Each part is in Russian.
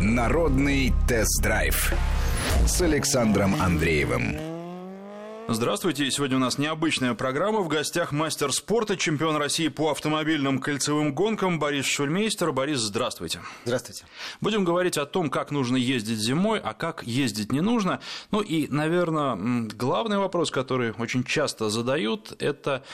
Народный тест-драйв с Александром Андреевым. Здравствуйте. Сегодня у нас необычная программа. В гостях мастер спорта, чемпион России по автомобильным кольцевым гонкам Борис Шульмейстер. Борис, здравствуйте. Здравствуйте. Будем говорить о том, как нужно ездить зимой, а как ездить не нужно. Ну и, наверное, главный вопрос, который очень часто задают, это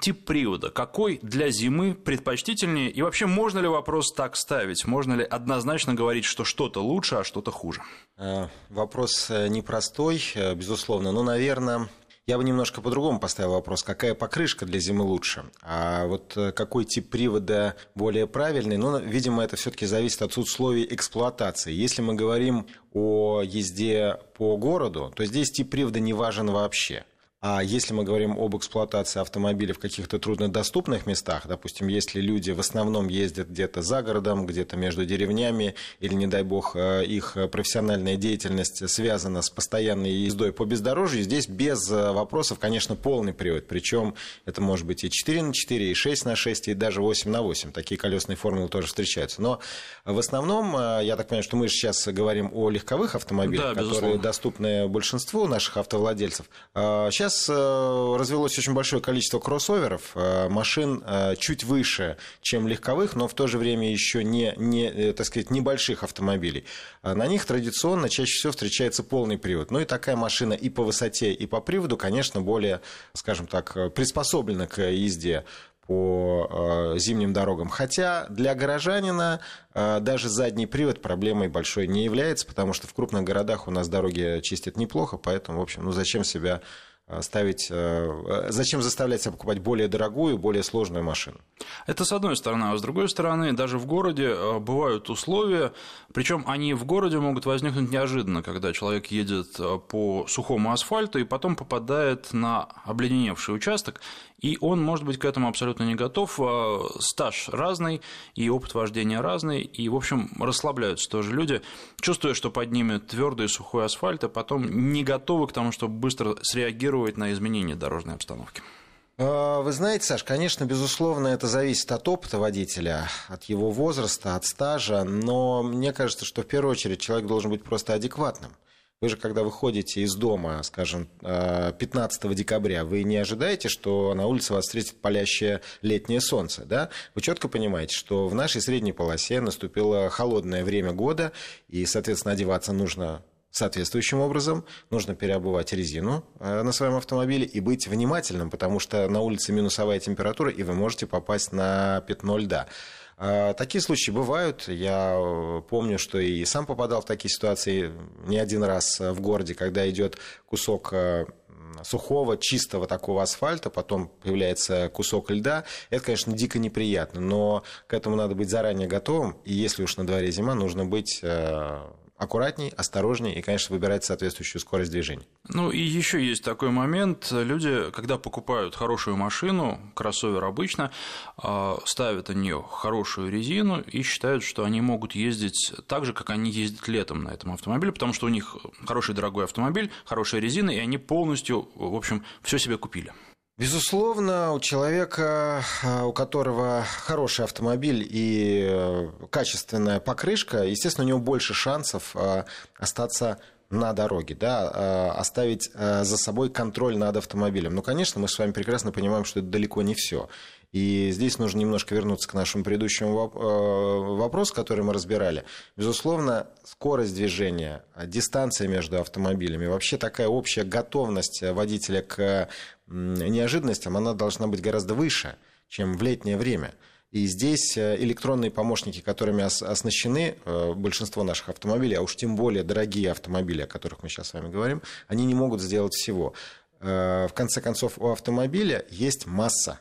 тип привода, какой для зимы предпочтительнее, и вообще можно ли вопрос так ставить, можно ли однозначно говорить, что что-то лучше, а что-то хуже? Э, вопрос э, непростой, э, безусловно, но, наверное, я бы немножко по-другому поставил вопрос, какая покрышка для зимы лучше, а вот какой тип привода более правильный, ну, видимо, это все-таки зависит от условий эксплуатации. Если мы говорим о езде по городу, то здесь тип привода не важен вообще. А если мы говорим об эксплуатации автомобиля в каких-то труднодоступных местах, допустим, если люди в основном ездят где-то за городом, где-то между деревнями, или, не дай бог, э, их профессиональная деятельность связана с постоянной ездой по бездорожью, здесь без э, вопросов, конечно, полный привод. Причем это может быть и 4 на 4, и 6 на 6, и даже 8 на 8. Такие колесные формулы тоже встречаются. Но в основном, э, я так понимаю, что мы сейчас говорим о легковых автомобилях, да, которые доступны большинству наших автовладельцев. Сейчас сейчас э, развелось очень большое количество кроссоверов, э, машин э, чуть выше, чем легковых, но в то же время еще не, не так сказать, небольших автомобилей. На них традиционно чаще всего встречается полный привод. Ну и такая машина и по высоте, и по приводу, конечно, более, скажем так, приспособлена к езде по зимним дорогам. Хотя для горожанина даже задний привод проблемой большой не является, потому что в крупных городах у нас дороги чистят неплохо, поэтому, в общем, ну зачем себя ставить, э, зачем заставлять себя покупать более дорогую, более сложную машину? Это с одной стороны, а с другой стороны, даже в городе э, бывают условия, причем они в городе могут возникнуть неожиданно, когда человек едет по сухому асфальту и потом попадает на обледеневший участок, и он может быть к этому абсолютно не готов. Стаж разный, и опыт вождения разный, и, в общем, расслабляются тоже люди, чувствуя, что под ними твердый сухой асфальт, а потом не готовы к тому, чтобы быстро среагировать реагировать на изменения дорожной обстановки? А, вы знаете, Саш, конечно, безусловно, это зависит от опыта водителя, от его возраста, от стажа, но мне кажется, что в первую очередь человек должен быть просто адекватным. Вы же, когда выходите из дома, скажем, 15 а, декабря, вы не ожидаете, что на улице вас встретит палящее летнее солнце, да? Вы четко понимаете, что в нашей средней полосе наступило холодное время года, и, соответственно, одеваться нужно соответствующим образом. Нужно переобувать резину э, на своем автомобиле и быть внимательным, потому что на улице минусовая температура, и вы можете попасть на пятно льда. Э, такие случаи бывают. Я э, помню, что и сам попадал в такие ситуации не один раз в городе, когда идет кусок сухого, чистого такого асфальта, потом появляется кусок льда. Это, конечно, дико неприятно, но к этому надо быть заранее готовым. И если уж на дворе зима, нужно быть аккуратней, осторожней и, конечно, выбирать соответствующую скорость движения. Ну и еще есть такой момент. Люди, когда покупают хорошую машину, кроссовер обычно, а, ставят на нее хорошую резину и считают, что они могут ездить так же, как они ездят летом на этом автомобиле, потому что у них хороший дорогой автомобиль, хорошая резина, и они полностью, в общем, все себе купили. Безусловно, у человека, а, у которого хороший автомобиль и э, качественная покрышка, естественно, у него больше шансов а, остаться на дороге, да, оставить за собой контроль над автомобилем. Но, конечно, мы с вами прекрасно понимаем, что это далеко не все. И здесь нужно немножко вернуться к нашему предыдущему э, вопросу, который мы разбирали. Безусловно, скорость движения, дистанция между автомобилями, вообще такая общая готовность водителя к неожиданностям, она должна быть гораздо выше, чем в летнее время. И здесь э, электронные помощники, которыми оснащены э, большинство наших автомобилей, а уж тем более дорогие автомобили, о которых мы сейчас с вами говорим, они не могут сделать всего. В конце концов, у автомобиля есть масса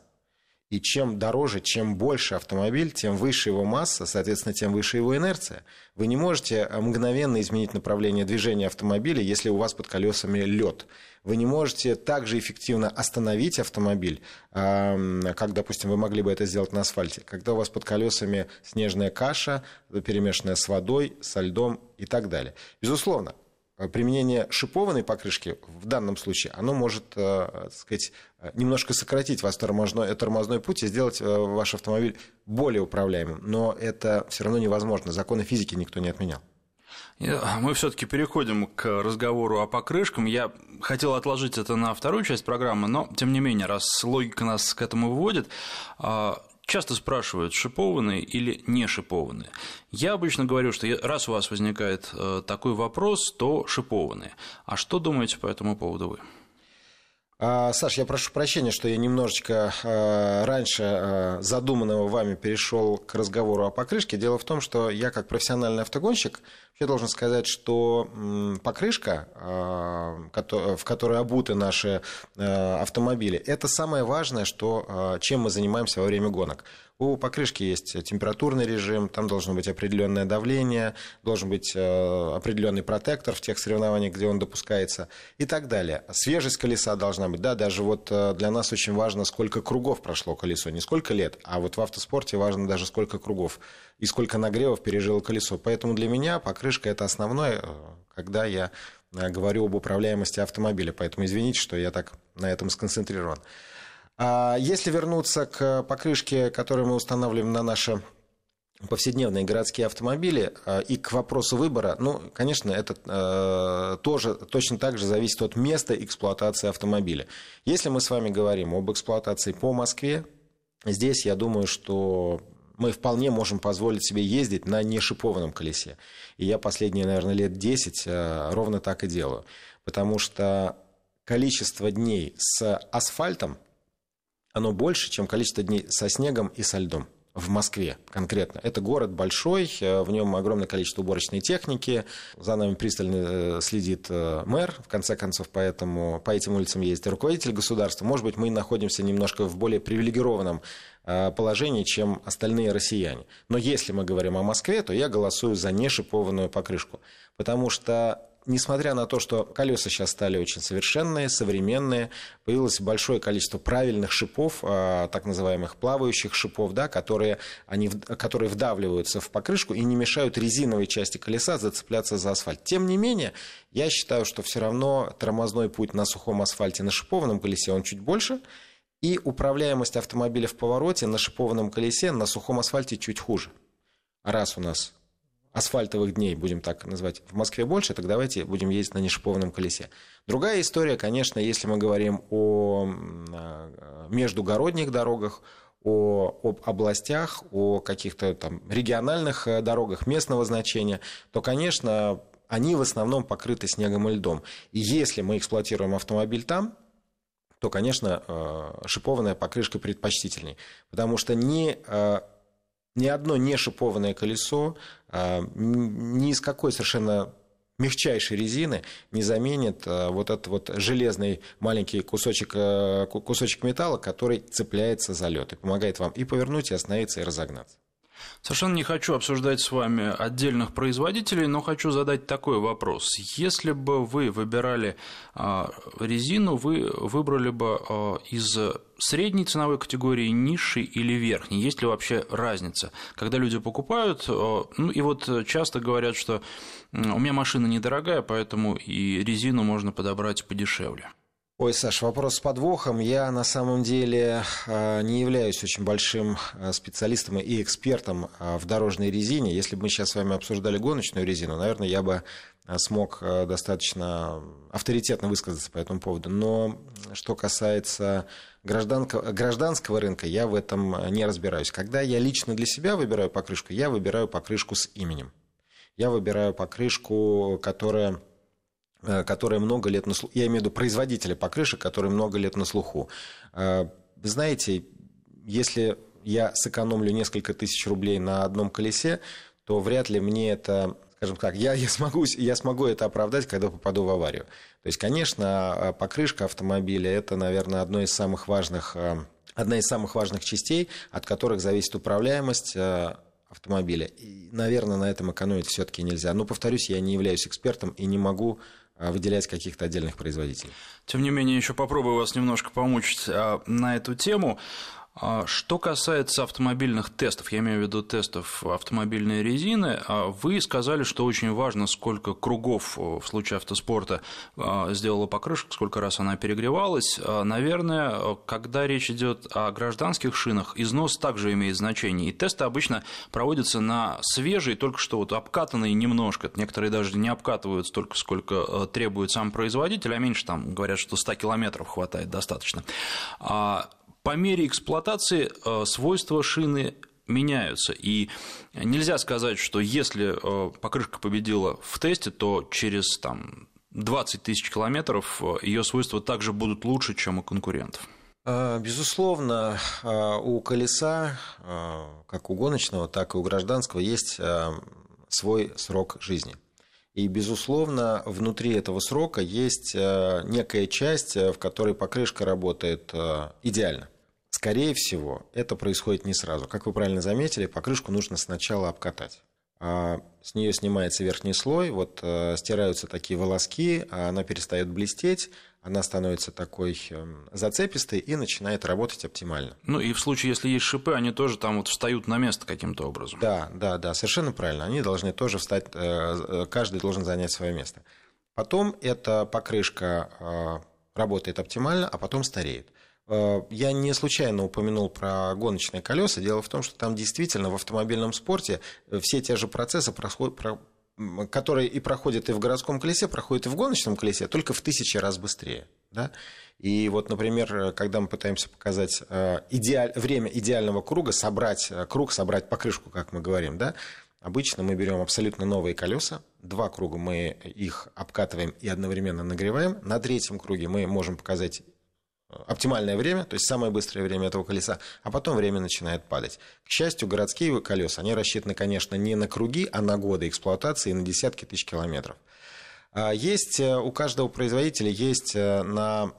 и чем дороже, чем больше автомобиль, тем выше его масса, соответственно, тем выше его инерция. Вы не можете э, мгновенно изменить направление движения автомобиля, если у вас под колесами лед. Вы не можете также эффективно остановить автомобиль, как, допустим, вы могли бы это сделать на асфальте, когда у вас под колесами снежная каша, перемешанная с водой, со льдом и так далее. Безусловно, применение шипованной покрышки в данном случае, оно может, э, так сказать, немножко сократить ваш тормозной, тормозной путь и сделать э, ваш автомобиль более управляемым. Но это все равно невозможно. Законы физики никто не отменял. Мы все-таки переходим к разговору о покрышкам. Я хотел отложить это на вторую часть программы, но тем не менее, раз логика нас к этому выводит, а, часто спрашивают, шипованные или не шипованные. Я обычно говорю, что раз у вас возникает э, такой вопрос, то шипованные. А что думаете по этому поводу вы? А, Саш, я прошу прощения, что я немножечко а, раньше а, задуманного вами перешел к разговору о покрышке. Дело в том, что я как профессиональный автогонщик я должен сказать, что покрышка, в которой обуты наши автомобили, это самое важное, что, чем мы занимаемся во время гонок. У покрышки есть температурный режим, там должно быть определенное давление, должен быть э, определенный протектор в тех соревнованиях, где он допускается и так далее. Свежесть колеса должна быть. Да, даже вот э, для нас очень важно, сколько кругов прошло колесо. Не сколько лет, а вот в автоспорте важно даже сколько кругов и сколько нагревов пережило колесо. Поэтому для меня покрышка это основное, э, когда я говорю об управляемости автомобиля. Поэтому извините, что я так на этом сконцентрирован. А если вернуться к покрышке, которую мы устанавливаем на наши повседневные городские автомобили а, и к вопросу выбора, ну, конечно, это э, тоже точно так же зависит от места эксплуатации автомобиля. Если мы с вами говорим об эксплуатации по Москве, здесь я думаю, что мы вполне можем позволить себе ездить на нешипованном колесе. И я последние, наверное, лет 10 э, ровно так и делаю. Потому что количество дней с асфальтом оно больше, чем количество дней со снегом и со льдом в Москве конкретно. Это город большой, э, в нем огромное количество уборочной техники, за нами пристально э, следит э, мэр, в конце концов, поэтому по этим улицам ездит руководитель государства. Может быть, мы находимся немножко в более привилегированном положении, чем остальные россияне. Но если мы говорим о Москве, то я голосую за нешипованную покрышку, потому что несмотря на то, что колеса сейчас стали очень совершенные, современные, появилось большое количество правильных шипов, а, так называемых плавающих шипов, да, которые, они, которые вдавливаются в покрышку и не мешают резиновой части колеса зацепляться за асфальт. Тем не менее, я считаю, что все равно тормозной путь на сухом асфальте на шипованном колесе, он чуть больше, и управляемость автомобиля в повороте на шипованном колесе на сухом асфальте чуть хуже. Раз у нас асфальтовых дней, будем так называть, в Москве больше, так давайте будем ездить на нешипованном колесе. Другая история, конечно, если мы говорим о а, междугородних дорогах, о, об областях, о каких-то там региональных э, дорогах местного значения, то, конечно, они в основном покрыты снегом и льдом. И если мы эксплуатируем автомобиль там, то, конечно, э, шипованная покрышка предпочтительней. Потому что э, ни одно не шипованное колесо а, ни из какой совершенно мягчайшей резины не заменит а, вот этот вот железный маленький кусочек, а, кусочек металла, который цепляется за лед и помогает вам и повернуть, и остановиться, и разогнаться. Совершенно не хочу обсуждать с вами отдельных производителей, но хочу задать такой вопрос. Если бы вы выбирали резину, вы выбрали бы из средней ценовой категории, низшей или верхней? Есть ли вообще разница? Когда люди покупают, ну и вот часто говорят, что у меня машина недорогая, поэтому и резину можно подобрать подешевле. Ой, Саш, вопрос с подвохом. Я на самом деле а, не являюсь очень большим а, специалистом и экспертом а, в дорожной резине. Если бы мы сейчас с вами обсуждали гоночную резину, наверное, я бы смог достаточно авторитетно высказаться по этому поводу. Но что касается гражданского рынка, я в этом не разбираюсь. Когда я лично для себя выбираю покрышку, я выбираю покрышку с именем. Я выбираю покрышку, которая Э, которые много лет на слуху, я имею в виду производителя покрышек, которые много лет на слуху. Э, вы знаете, если я сэкономлю несколько тысяч рублей на одном колесе, то вряд ли мне это, скажем так, я, я, смогу, я смогу это оправдать, когда попаду в аварию. То есть, конечно, э, покрышка автомобиля – это, наверное, одно из самых важных, одна из самых важных частей, от которых зависит управляемость автомобиля. И, наверное, на этом экономить все-таки нельзя. Но, повторюсь, я не являюсь экспертом и не могу выделять каких-то отдельных производителей. Тем не менее, еще попробую вас немножко помучить а, на эту тему. А что касается автомобильных тестов, я имею в виду тестов автомобильной резины, а вы сказали, что очень важно, сколько кругов в случае автоспорта а, сделала покрышка, сколько раз она перегревалась. Наверное, когда речь идет о гражданских шинах, износ также имеет значение. И тесты обычно проводятся на свежие, только что вот обкатанные немножко. Некоторые даже не обкатывают столько, сколько требует сам производитель, а меньше там говорят, что 100 километров хватает достаточно по мере эксплуатации э, свойства шины меняются. И нельзя сказать, что если э, покрышка победила в тесте, то через там, 20 тысяч километров э, ее свойства также будут лучше, чем у конкурентов. Безусловно, у колеса, как у гоночного, так и у гражданского, есть свой срок жизни. И, безусловно, внутри этого срока есть некая часть, в которой покрышка работает идеально. Скорее всего, это происходит не сразу. Как вы правильно заметили, покрышку нужно сначала обкатать. А с нее снимается верхний слой, вот э, стираются такие волоски, а она перестает блестеть, она становится такой э, зацепистой и начинает работать оптимально. Ну и в случае, если есть шипы, они тоже там вот встают на место каким-то образом. Да, да, да, совершенно правильно. Они должны тоже встать, э, э каждый должен занять свое место. Потом эта покрышка работает оптимально, а потом стареет. Э, я не случайно упомянул про гоночные колеса. Дело в том, что там действительно в автомобильном спорте э, все те же процессы происходят, которые и проходят и в городском колесе, проходят и в гоночном колесе, только в тысячи раз быстрее. Да? И вот, например, когда мы пытаемся показать э, идеаль... время идеального круга, собрать круг, собрать покрышку, как мы говорим, да, обычно мы берем абсолютно новые колеса, два круга мы их обкатываем и одновременно нагреваем, на третьем круге мы можем показать оптимальное время, то есть самое быстрое время этого колеса, а потом время начинает падать. К счастью, городские колеса, они рассчитаны, конечно, не на круги, а на годы эксплуатации и на десятки тысяч километров. А есть э, у каждого производителя есть э, на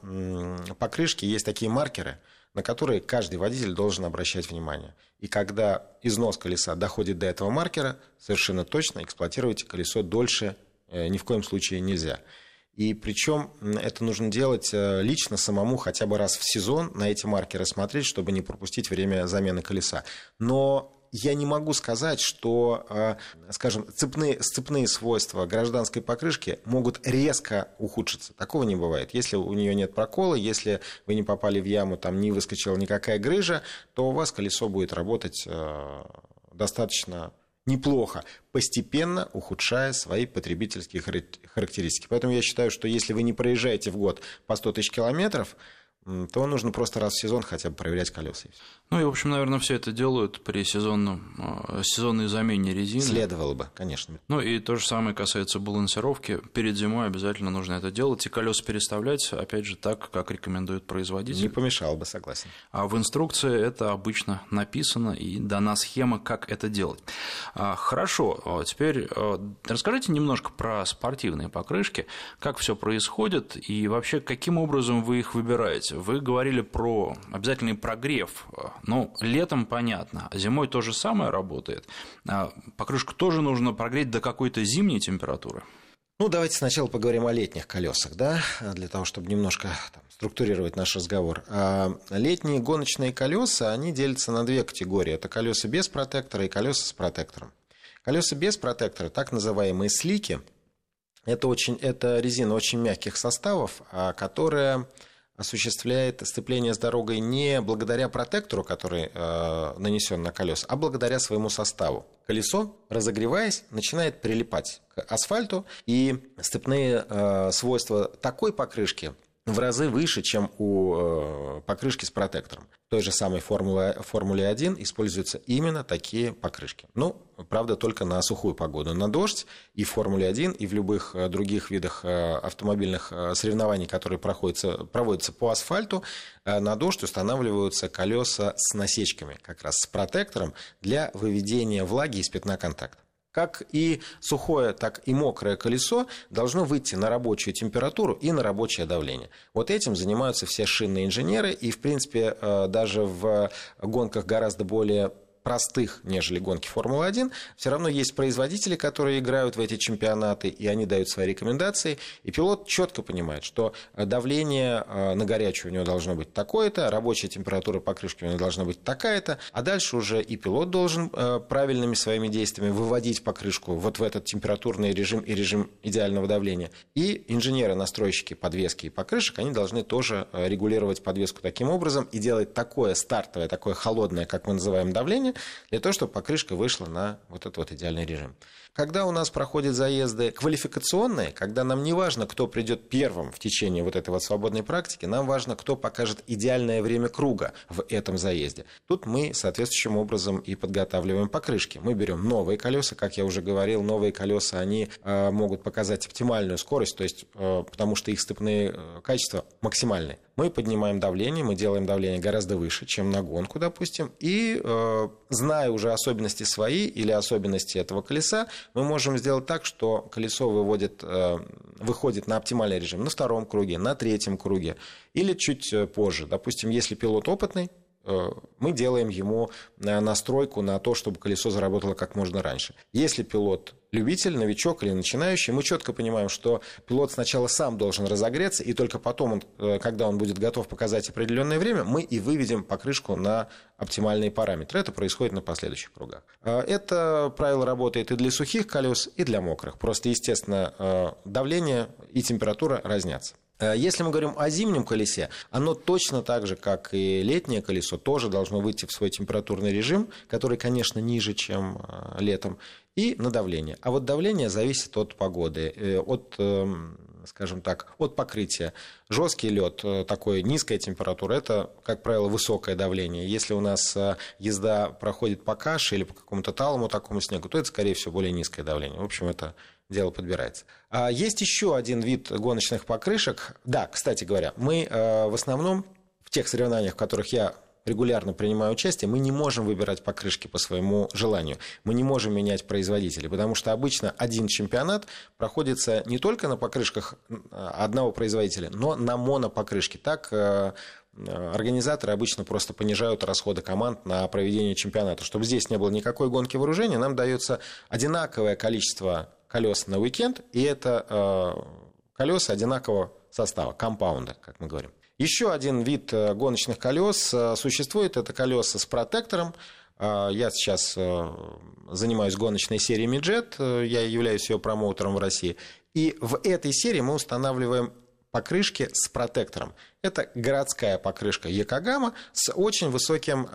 покрышке есть такие маркеры, на которые каждый водитель должен обращать внимание. И когда износ колеса доходит до этого маркера, совершенно точно эксплуатировать колесо дольше э, ни в коем случае нельзя. И причем это нужно делать э, лично самому хотя бы раз в сезон на эти маркеры смотреть, чтобы не пропустить время замены колеса. Но я не могу сказать, что, э, скажем, цепные, цепные свойства гражданской покрышки могут резко ухудшиться. Такого не бывает. Если у нее нет прокола, если вы не попали в яму, там не выскочила никакая грыжа, то у вас колесо будет работать э, достаточно неплохо, постепенно ухудшая свои потребительские характеристики. Поэтому я считаю, что если вы не проезжаете в год по 100 тысяч километров, то нужно просто раз в сезон хотя бы проверять колеса. Ну и, в общем, наверное, все это делают при сезонном, а, сезонной замене резины. Следовало бы, конечно. Ну и то же самое касается балансировки. Перед зимой обязательно нужно это делать и колеса переставлять, опять же, так, как рекомендует производитель. Не помешало бы, согласен. А в инструкции это обычно написано и дана схема, как это делать. А, хорошо, а, теперь расскажите немножко про спортивные покрышки, как все происходит и вообще каким образом вы их выбираете. Вы говорили про обязательный прогрев. Ну, летом понятно, а зимой то же самое работает. А покрышку тоже нужно прогреть до какой-то зимней температуры. Ну, давайте сначала поговорим о летних колесах, да, для того, чтобы немножко там, структурировать наш разговор. А летние гоночные колеса, они делятся на две категории. Это колеса без протектора и колеса с протектором. Колеса без протектора, так называемые слики, это, очень, это резина очень мягких составов, которая осуществляет сцепление с дорогой не благодаря протектору, который э, нанесен на колеса, а благодаря своему составу. Колесо, разогреваясь, начинает прилипать к асфальту, и сцепные э, свойства такой покрышки в разы выше, чем у э, покрышки с протектором. В той же самой Формуле, Формуле 1 используются именно такие покрышки. Ну, правда, только на сухую погоду. На дождь и в Формуле 1, и в любых э, других видах э, автомобильных соревнований, которые проходятся, проводятся по асфальту, на дождь устанавливаются колеса с насечками, как раз с протектором для выведения влаги из пятна контакта как и сухое, так и мокрое колесо должно выйти на рабочую температуру и на рабочее давление. Вот этим занимаются все шинные инженеры, и, в принципе, э, даже в гонках гораздо более простых, нежели гонки Формулы-1, все равно есть производители, которые играют в эти чемпионаты, и они дают свои рекомендации, и пилот четко понимает, что давление э, на горячую у него должно быть такое-то, рабочая температура покрышки у него должна быть такая-то, а дальше уже и пилот должен э, правильными своими действиями выводить покрышку вот в этот температурный режим и режим идеального давления. И инженеры-настройщики подвески и покрышек, они должны тоже э, регулировать подвеску таким образом и делать такое стартовое, такое холодное, как мы называем давление, для того, чтобы покрышка вышла на вот этот вот идеальный режим. Когда у нас проходят заезды квалификационные, когда нам не важно, кто придет первым в течение вот этой вот свободной практики, нам важно, кто покажет идеальное время круга в этом заезде. Тут мы соответствующим образом и подготавливаем покрышки. Мы берем новые колеса, как я уже говорил, новые колеса, они э, могут показать оптимальную скорость, то есть э, потому что их степные э, качества максимальные. Мы поднимаем давление, мы делаем давление гораздо выше, чем на гонку, допустим, и зная уже особенности свои или особенности этого колеса, мы можем сделать так, что колесо выводит, э, выходит на оптимальный режим на втором круге, на третьем круге или чуть э, позже. Допустим, если пилот опытный, мы делаем ему э, настройку на то, чтобы колесо заработало как можно раньше. Если пилот любитель, новичок или начинающий, мы четко понимаем, что пилот сначала сам должен разогреться, и только потом, он, э, когда он будет готов показать определенное время, мы и выведем покрышку на оптимальные параметры. Это происходит на последующих кругах. Это правило работает и для сухих колес, и для мокрых. Просто, естественно, давление и температура разнятся. Э, если мы говорим о зимнем колесе, оно точно так же, как и летнее колесо, тоже должно выйти в свой температурный режим, который, конечно, ниже, чем э, летом, и на давление. А вот давление зависит от погоды, э, от эм, скажем так, от покрытия. Жесткий лед, такой низкая температура, это, как правило, высокое давление. Если у нас езда проходит по каше или по какому-то талому такому снегу, то это, скорее всего, более низкое давление. В общем, это дело подбирается. А есть еще один вид гоночных покрышек. Да, кстати говоря, мы э, в основном в тех соревнованиях, в которых я регулярно принимаю участие, мы не можем выбирать покрышки по своему желанию. Мы не можем менять производителей, потому что обычно один чемпионат проходится не только на покрышках одного производителя, но на монопокрышке. Так э, организаторы обычно просто понижают расходы команд на проведение чемпионата. Чтобы здесь не было никакой гонки вооружения, нам дается одинаковое количество колес на уикенд, и это э, колеса одинакового состава, компаунда, как мы говорим. Еще один вид э, гоночных колес э, существует, это колеса с протектором. Я сейчас занимаюсь гоночной серией Midjet, я являюсь ее промоутером в России. И в этой серии мы устанавливаем покрышки с протектором. Это городская покрышка Якогама с очень высоким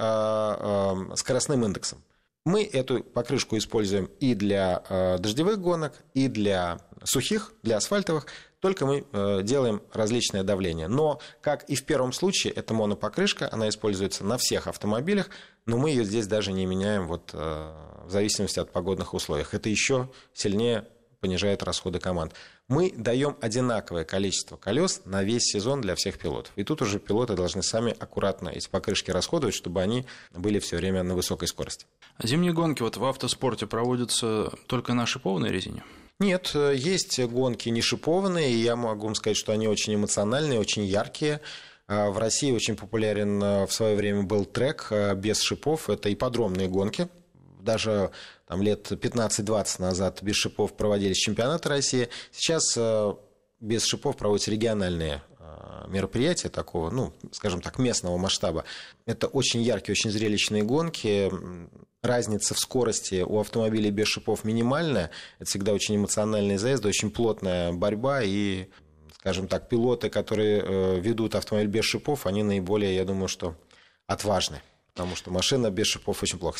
скоростным индексом. Мы эту покрышку используем и для э, дождевых гонок, и для сухих, для асфальтовых, только мы э, делаем различное давление. Но, как и в первом случае, это монопокрышка, она используется на всех автомобилях, но мы ее здесь даже не меняем вот, э, в зависимости от погодных условий. Это еще сильнее понижает расходы команд. Мы даем одинаковое количество колес на весь сезон для всех пилотов. И тут уже пилоты должны сами аккуратно эти покрышки расходовать, чтобы они были все время на высокой скорости. Зимние гонки вот в автоспорте проводятся только на шипованной резине? Нет, есть гонки не шипованные, и я могу вам сказать, что они очень эмоциональные, очень яркие. А в России очень популярен э, в свое время был трек э, без шипов. Это ипподромные гонки, даже там, лет 15-20 назад без шипов проводились чемпионаты России. Сейчас э, без шипов проводятся региональные э, мероприятия такого, ну, скажем так, местного масштаба. Это очень яркие, очень зрелищные гонки. Разница в скорости у автомобилей без шипов минимальная. Это всегда очень эмоциональный заезд, очень плотная борьба и скажем так, пилоты, которые э, ведут автомобиль без шипов, они наиболее, я думаю, что отважны потому что машина без шипов очень плохо,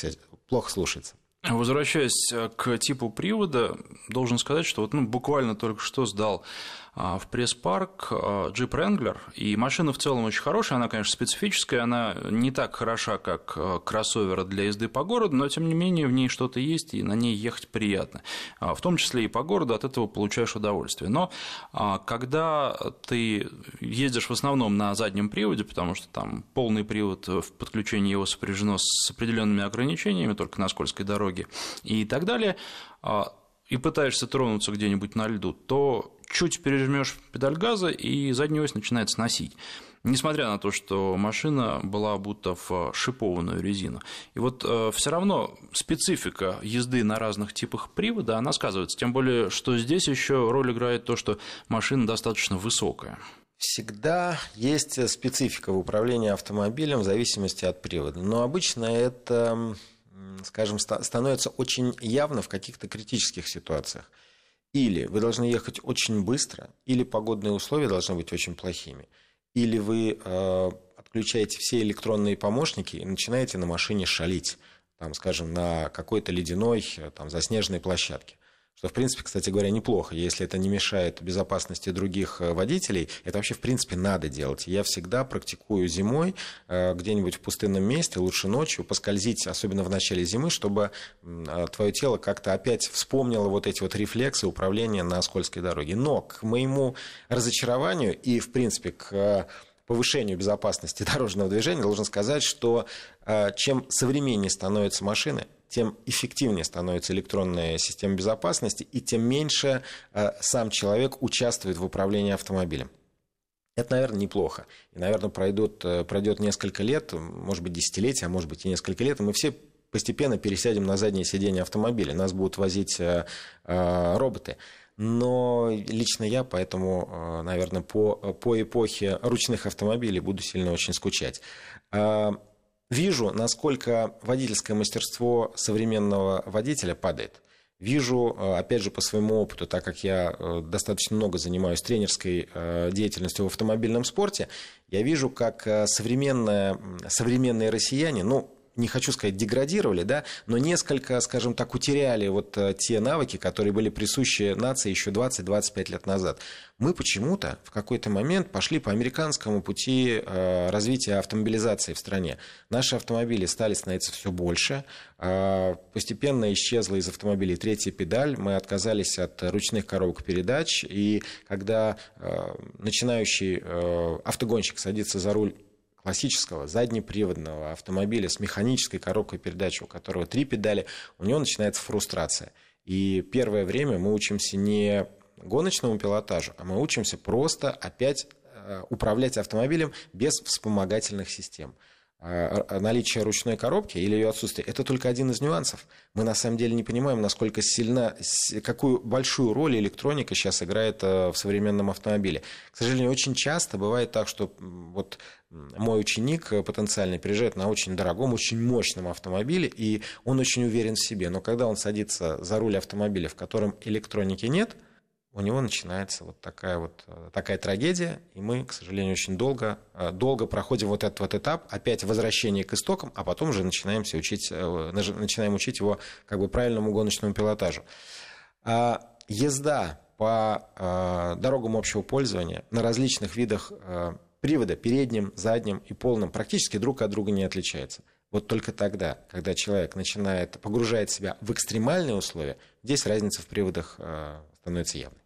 плохо слушается. Возвращаясь э, к типу привода, должен сказать, что вот, ну, буквально только что сдал в пресс-парк а, Jeep Wrangler, и машина в целом очень хорошая, она, конечно, специфическая, она не так хороша, как а, кроссовер для езды по городу, но, тем не менее, в ней что-то есть, и на ней ехать приятно. В том числе и по городу от этого получаешь удовольствие. Но когда ты ездишь в основном на заднем приводе, потому что там полный привод в подключении его сопряжено с определенными ограничениями, только на скользкой дороге и так далее, и пытаешься тронуться где-нибудь на льду, то чуть пережмешь педаль газа, и заднюю ось начинает сносить. несмотря на то, что машина была будто в шипованную резину. И вот э, все равно специфика езды на разных типах привода, она сказывается. Тем более, что здесь еще роль играет то, что машина достаточно высокая. Всегда есть специфика в управлении автомобилем в зависимости от привода. Но обычно это, скажем, становится очень явно в каких-то критических ситуациях. Или вы должны ехать очень быстро, или погодные условия должны быть очень плохими, или вы э, отключаете все электронные помощники и начинаете на машине шалить, там, скажем, на какой-то ледяной, там, заснеженной площадке. Что, в принципе, кстати говоря, неплохо. Если это не мешает безопасности других э, водителей, это вообще, в принципе, надо делать. Я всегда практикую зимой э, где-нибудь в пустынном месте, лучше ночью, поскользить, особенно в начале зимы, чтобы э, твое тело как-то опять вспомнило вот эти вот рефлексы управления на скользкой дороге. Но к моему разочарованию и, в принципе, к повышению безопасности дорожного движения, должен сказать, что чем современнее становятся машины, тем эффективнее становится электронная система безопасности, и тем меньше э, сам человек участвует в управлении автомобилем. Это, наверное, неплохо. И, наверное, пройдет, э, пройдет несколько лет, может быть, десятилетия, а может быть, и несколько лет, и мы все постепенно пересядем на заднее сиденье автомобиля. Нас будут возить э, роботы. Но лично я, поэтому, наверное, по, по эпохе ручных автомобилей буду сильно очень скучать. Вижу, насколько водительское мастерство современного водителя падает. Вижу, э, опять же, по своему опыту, так как я э, достаточно много занимаюсь тренерской э, деятельностью в автомобильном спорте, я вижу, как современные, современные россияне, ну, не хочу сказать, деградировали, да, но несколько, скажем так, утеряли вот э, те навыки, которые были присущи нации еще 20-25 лет назад. Мы почему-то в какой-то момент пошли по американскому пути э, развития автомобилизации в стране. Наши автомобили стали становиться все больше, э, постепенно исчезла из автомобилей третья педаль, мы отказались от ручных коробок передач, и когда начинающий автогонщик садится за руль классического заднеприводного автомобиля с механической коробкой передач, у которого три педали, у него начинается фрустрация. И первое время мы учимся не гоночному пилотажу, а мы учимся просто опять э, управлять автомобилем без вспомогательных систем. А, наличие ручной коробки или ее отсутствие, это только один из нюансов. Мы на самом деле не понимаем, насколько сильна, какую большую роль электроника сейчас играет э, в современном автомобиле. К сожалению, очень часто бывает так, что вот мой ученик э, потенциально приезжает на очень дорогом, очень мощном автомобиле, и он очень уверен в себе. Но когда он садится за руль автомобиля, в котором электроники нет – у него начинается вот такая вот э, такая трагедия, и мы, к сожалению, очень долго, э, долго проходим вот этот вот этап, опять возвращение к истокам, а потом уже начинаемся учить, э, начинаем учить его как бы правильному гоночному пилотажу. А езда по дорогам общего пользования на различных видах привода, передним, задним и полным, практически друг от друга не отличается. Вот только тогда, когда человек начинает, погружает себя в экстремальные условия, здесь разница в приводах становится явной.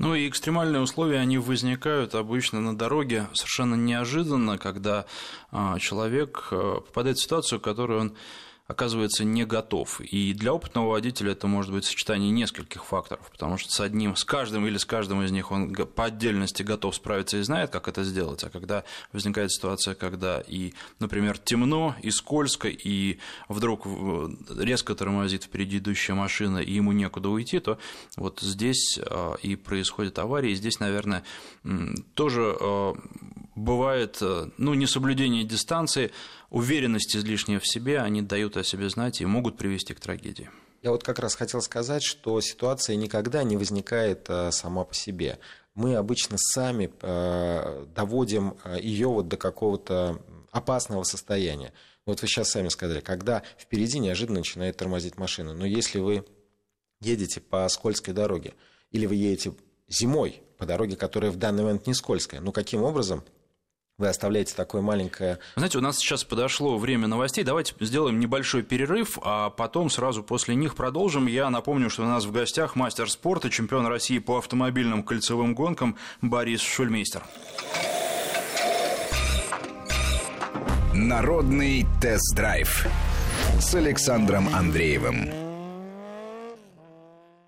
Ну и экстремальные условия, они возникают обычно на дороге. Совершенно неожиданно, когда а, человек а, попадает в ситуацию, которую он оказывается не готов. И для опытного водителя это может быть сочетание нескольких факторов, потому что с одним, с каждым или с каждым из них он по отдельности готов справиться и знает, как это сделать. А когда возникает ситуация, когда и, например, темно, и скользко, и вдруг резко тормозит впереди идущая машина, и ему некуда уйти, то вот здесь а, и происходит авария, и здесь, наверное, тоже а, бывает э, ну, несоблюдение дистанции, уверенность излишняя в себе, они дают о себе знать и могут привести к трагедии. Я вот как раз хотел сказать, что ситуация никогда не возникает э, сама по себе. Мы обычно сами э, доводим ее вот до какого-то опасного состояния. Вот вы сейчас сами сказали, когда впереди неожиданно начинает тормозить машина. Но если вы едете по скользкой дороге, или вы едете зимой по дороге, которая в данный момент не скользкая, ну каким образом вы оставляете такое маленькое... Знаете, у нас сейчас подошло время новостей. Давайте сделаем небольшой перерыв, а потом сразу после них продолжим. Я напомню, что у нас в гостях мастер спорта, чемпион России по автомобильным кольцевым гонкам Борис Шульмейстер. Народный тест-драйв с Александром Андреевым.